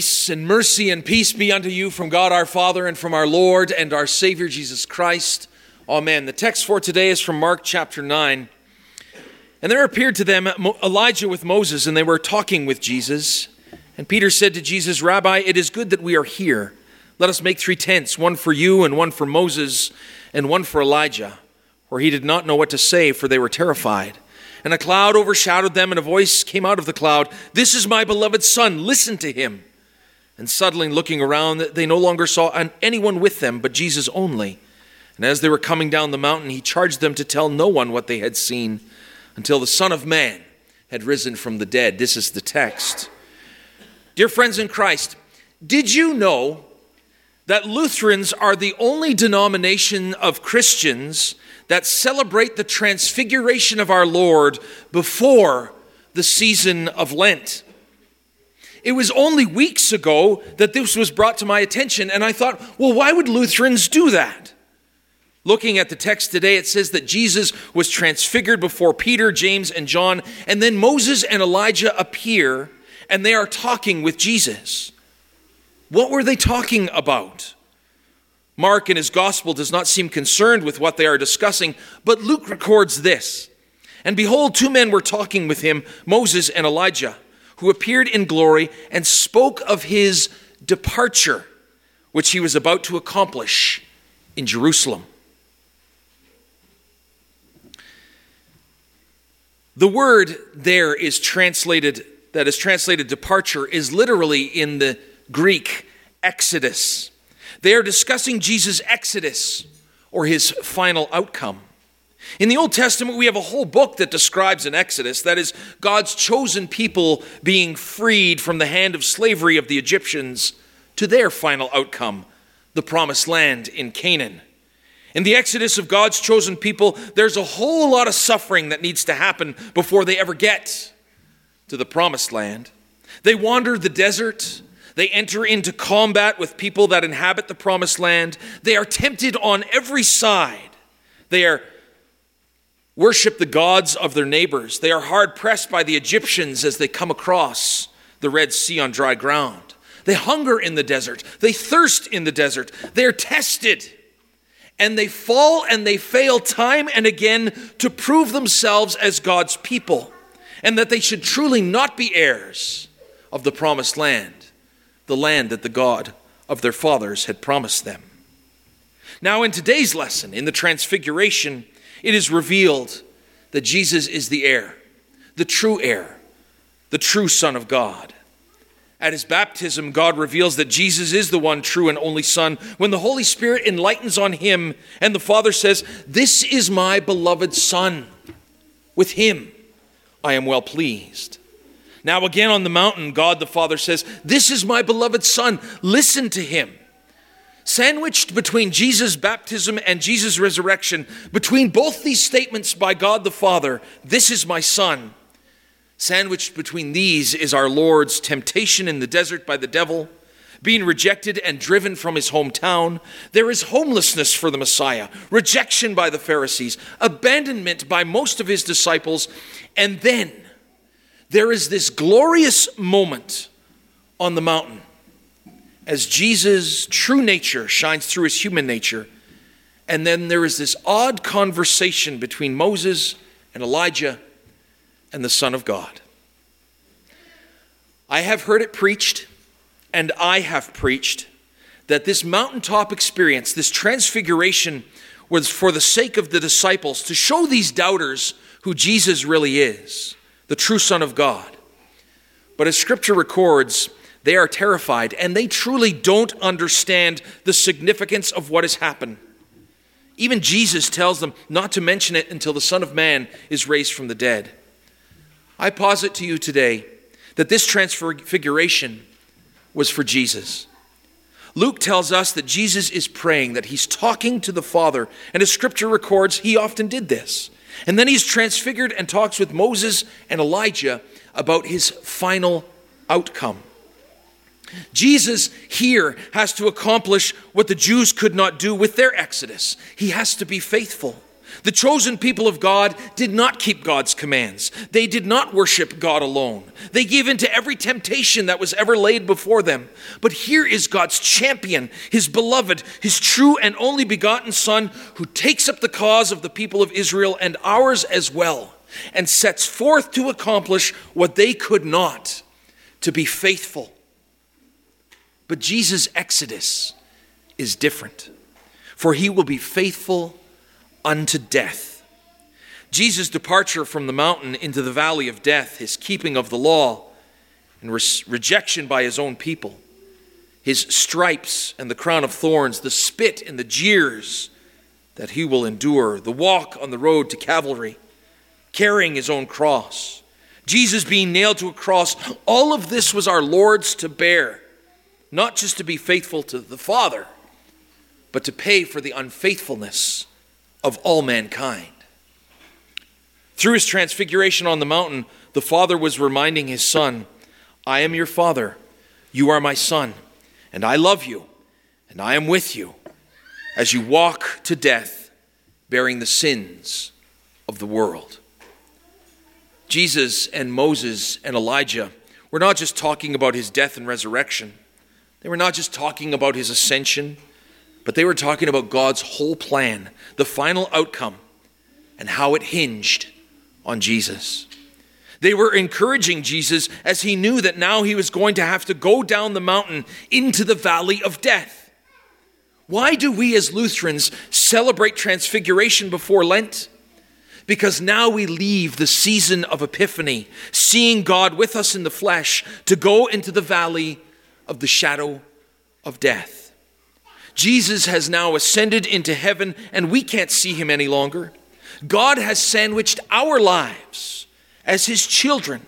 Grace and mercy and peace be unto you from God our Father and from our Lord and our Savior Jesus Christ. Amen. The text for today is from Mark chapter 9. And there appeared to them Elijah with Moses, and they were talking with Jesus. And Peter said to Jesus, Rabbi, it is good that we are here. Let us make three tents, one for you, and one for Moses, and one for Elijah. For he did not know what to say, for they were terrified. And a cloud overshadowed them, and a voice came out of the cloud This is my beloved Son, listen to him. And suddenly, looking around, they no longer saw anyone with them but Jesus only. And as they were coming down the mountain, he charged them to tell no one what they had seen until the Son of Man had risen from the dead. This is the text. Dear friends in Christ, did you know that Lutherans are the only denomination of Christians that celebrate the transfiguration of our Lord before the season of Lent? It was only weeks ago that this was brought to my attention, and I thought, well, why would Lutherans do that? Looking at the text today, it says that Jesus was transfigured before Peter, James, and John, and then Moses and Elijah appear, and they are talking with Jesus. What were they talking about? Mark in his gospel does not seem concerned with what they are discussing, but Luke records this. And behold, two men were talking with him, Moses and Elijah who appeared in glory and spoke of his departure, which he was about to accomplish in Jerusalem. The word there is translated, that is translated departure, is literally in the Greek exodus. They are discussing Jesus' exodus or his final outcome. In the Old Testament, we have a whole book that describes an exodus that is, God's chosen people being freed from the hand of slavery of the Egyptians to their final outcome, the promised land in Canaan. In the exodus of God's chosen people, there's a whole lot of suffering that needs to happen before they ever get to the promised land. They wander the desert. They enter into combat with people that inhabit the promised land. They are tempted on every side. They are worship the gods of their neighbors. They are hard pressed by the Egyptians as they come across the Red Sea on dry ground. They hunger in the desert. They thirst in the desert. They are tested. And they fall and they fail time and again to prove themselves as God's people and that they should truly not be heirs of the promised land, the land that the God of their fathers had promised them. Now, in today's lesson, in the Transfiguration, it is revealed that Jesus is the heir, the true heir, the true Son of God. At his baptism, God reveals that Jesus is the one true and only Son. When the Holy Spirit enlightens on him, and the Father says, This is my beloved Son. With him I am well pleased. Now, again on the mountain, God the Father says, This is my beloved Son. Listen to him. Sandwiched between Jesus' baptism and Jesus' resurrection, between both these statements by God the Father, this is my Son. Sandwiched between these is our Lord's temptation in the desert by the devil, being rejected and driven from his hometown. There is homelessness for the Messiah, rejection by the Pharisees, abandonment by most of his disciples, and then there is this glorious moment on the mountain as Jesus' true nature shines through his human nature. And then there is this odd conversation between Moses and Elijah and the Son of God. I have heard it preached, and I have preached, that this mountaintop experience, this transfiguration, was for the sake of the disciples to show these doubters who Jesus really is, the true Son of God. But as Scripture records, they are terrified and they truly don't understand the significance of what has happened. Even Jesus tells them not to mention it until the Son of Man is raised from the dead. I posit to you today that this transfiguration was for Jesus. Luke tells us that Jesus is praying, that he's talking to the Father, and as scripture records, he often did this. And then he's transfigured and talks with Moses and Elijah about his final outcome. Jesus here has to accomplish what the Jews could not do with their exodus. He has to be faithful. The chosen people of God did not keep God's commands. They did not worship God alone. They gave in to every temptation that was ever laid before them. But here is God's champion, his beloved, his true and only begotten Son, who takes up the cause of the people of Israel and ours as well, and sets forth to accomplish what they could not to be faithful. But Jesus' exodus is different, for he will be faithful unto death. Jesus' departure from the mountain into the valley of death, his keeping of the law, and re- rejection by his own people, his stripes and the crown of thorns, the spit and the jeers that he will endure, the walk on the road to Calvary, carrying his own cross, Jesus being nailed to a cross, all of this was our Lord's to bear, not just to be faithful to the Father, but to pay for the unfaithfulness of all mankind. Through his transfiguration on the mountain, the Father was reminding his Son, I am your Father, you are my Son, and I love you, and I am with you as you walk to death, bearing the sins of the world. Jesus and Moses and Elijah were not just talking about his death and resurrection, they were not just talking about his ascension but they were talking about God's whole plan, the final outcome, and how it hinged on Jesus. They were encouraging Jesus as he knew that now he was going to have to go down the mountain into the valley of death. Why do we as Lutherans celebrate Transfiguration before Lent? Because now we leave the season of Epiphany, seeing God with us in the flesh, to go into the valley of the shadow of death. Jesus has now ascended into heaven and we can't see him any longer. God has sandwiched our lives as his children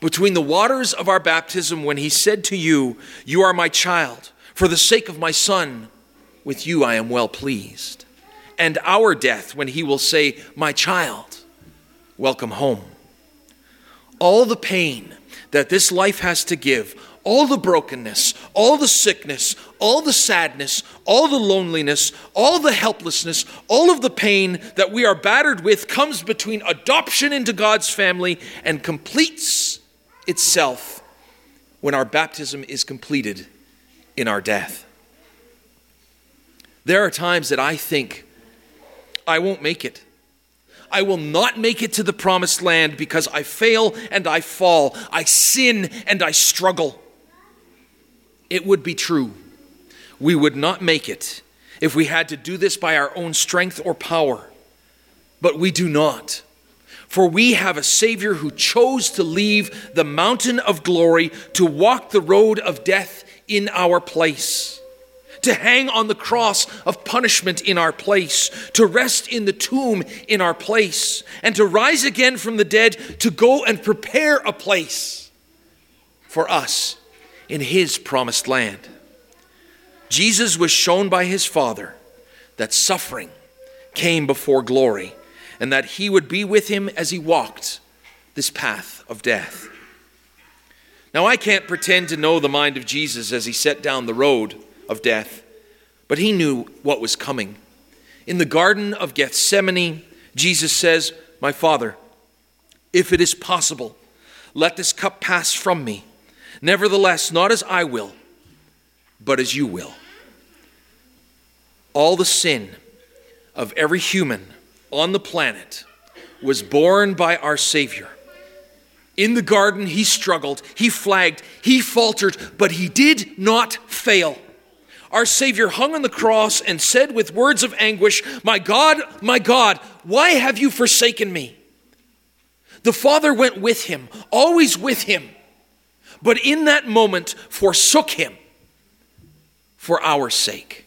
between the waters of our baptism when he said to you, You are my child, for the sake of my son, with you I am well pleased, and our death when he will say, My child, welcome home. All the pain that this life has to give, all the brokenness, all the sickness, all the sadness, all the loneliness, all the helplessness, all of the pain that we are battered with comes between adoption into God's family and completes itself when our baptism is completed in our death. There are times that I think I won't make it. I will not make it to the promised land because I fail and I fall. I sin and I struggle it would be true. We would not make it if we had to do this by our own strength or power. But we do not. For we have a Savior who chose to leave the mountain of glory to walk the road of death in our place, to hang on the cross of punishment in our place, to rest in the tomb in our place, and to rise again from the dead to go and prepare a place for us in his promised land. Jesus was shown by his Father that suffering came before glory and that he would be with him as he walked this path of death. Now, I can't pretend to know the mind of Jesus as he set down the road of death, but he knew what was coming. In the Garden of Gethsemane, Jesus says, My Father, if it is possible, let this cup pass from me. Nevertheless, not as I will, but as you will. All the sin of every human on the planet was borne by our Savior. In the garden, he struggled, he flagged, he faltered, but he did not fail. Our Savior hung on the cross and said with words of anguish, My God, my God, why have you forsaken me? The Father went with him, always with him but in that moment forsook him for our sake.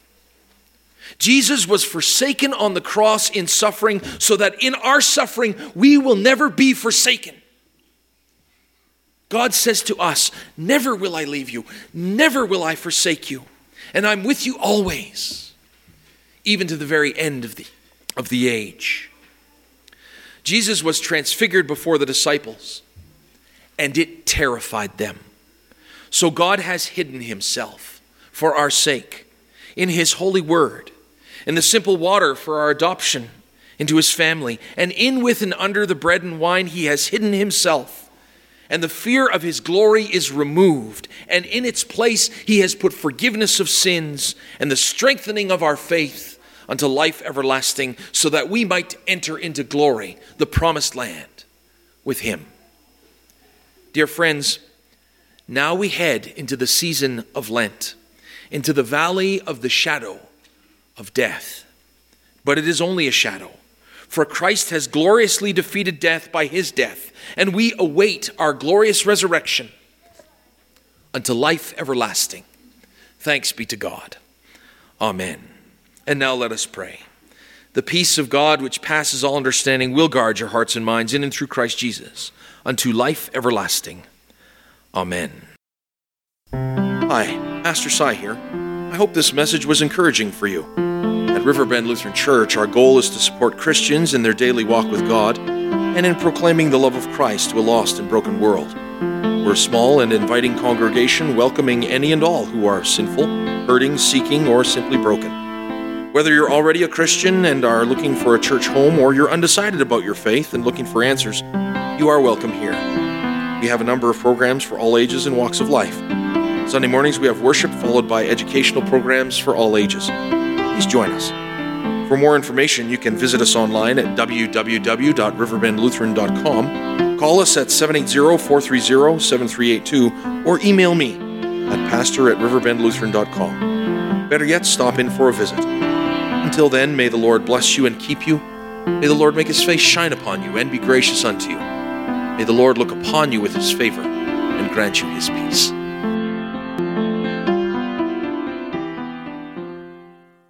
Jesus was forsaken on the cross in suffering so that in our suffering we will never be forsaken. God says to us, Never will I leave you, never will I forsake you, and I'm with you always, even to the very end of the, of the age. Jesus was transfigured before the disciples and it terrified them. So God has hidden himself for our sake in his holy word, in the simple water for our adoption, into his family, and in with and under the bread and wine he has hidden himself. And the fear of his glory is removed, and in its place he has put forgiveness of sins and the strengthening of our faith unto life everlasting, so that we might enter into glory, the promised land, with him. Dear friends, now we head into the season of Lent, into the valley of the shadow of death. But it is only a shadow. For Christ has gloriously defeated death by his death, and we await our glorious resurrection unto life everlasting. Thanks be to God. Amen. And now let us pray. The peace of God, which passes all understanding, will guard your hearts and minds in and through Christ Jesus unto life everlasting. Amen. Hi, Pastor Cy here. I hope this message was encouraging for you. At Riverbend Lutheran Church, our goal is to support Christians in their daily walk with God and in proclaiming the love of Christ to a lost and broken world. We're a small and inviting congregation welcoming any and all who are sinful, hurting, seeking, or simply broken. Whether you're already a Christian and are looking for a church home, or you're undecided about your faith and looking for answers, you are welcome here. We have a number of programs for all ages and walks of life. Sunday mornings we have worship followed by educational programs for all ages. Please join us. For more information, you can visit us online at www.riverbendlutheran.com, call us at 780-430-7382, or email me at pastor at riverbendlutheran.com. Better yet, stop in for a visit. Until then, may the Lord bless you and keep you. May the Lord make his face shine upon you and be gracious unto you. May the Lord look upon you with his favor and grant you his peace.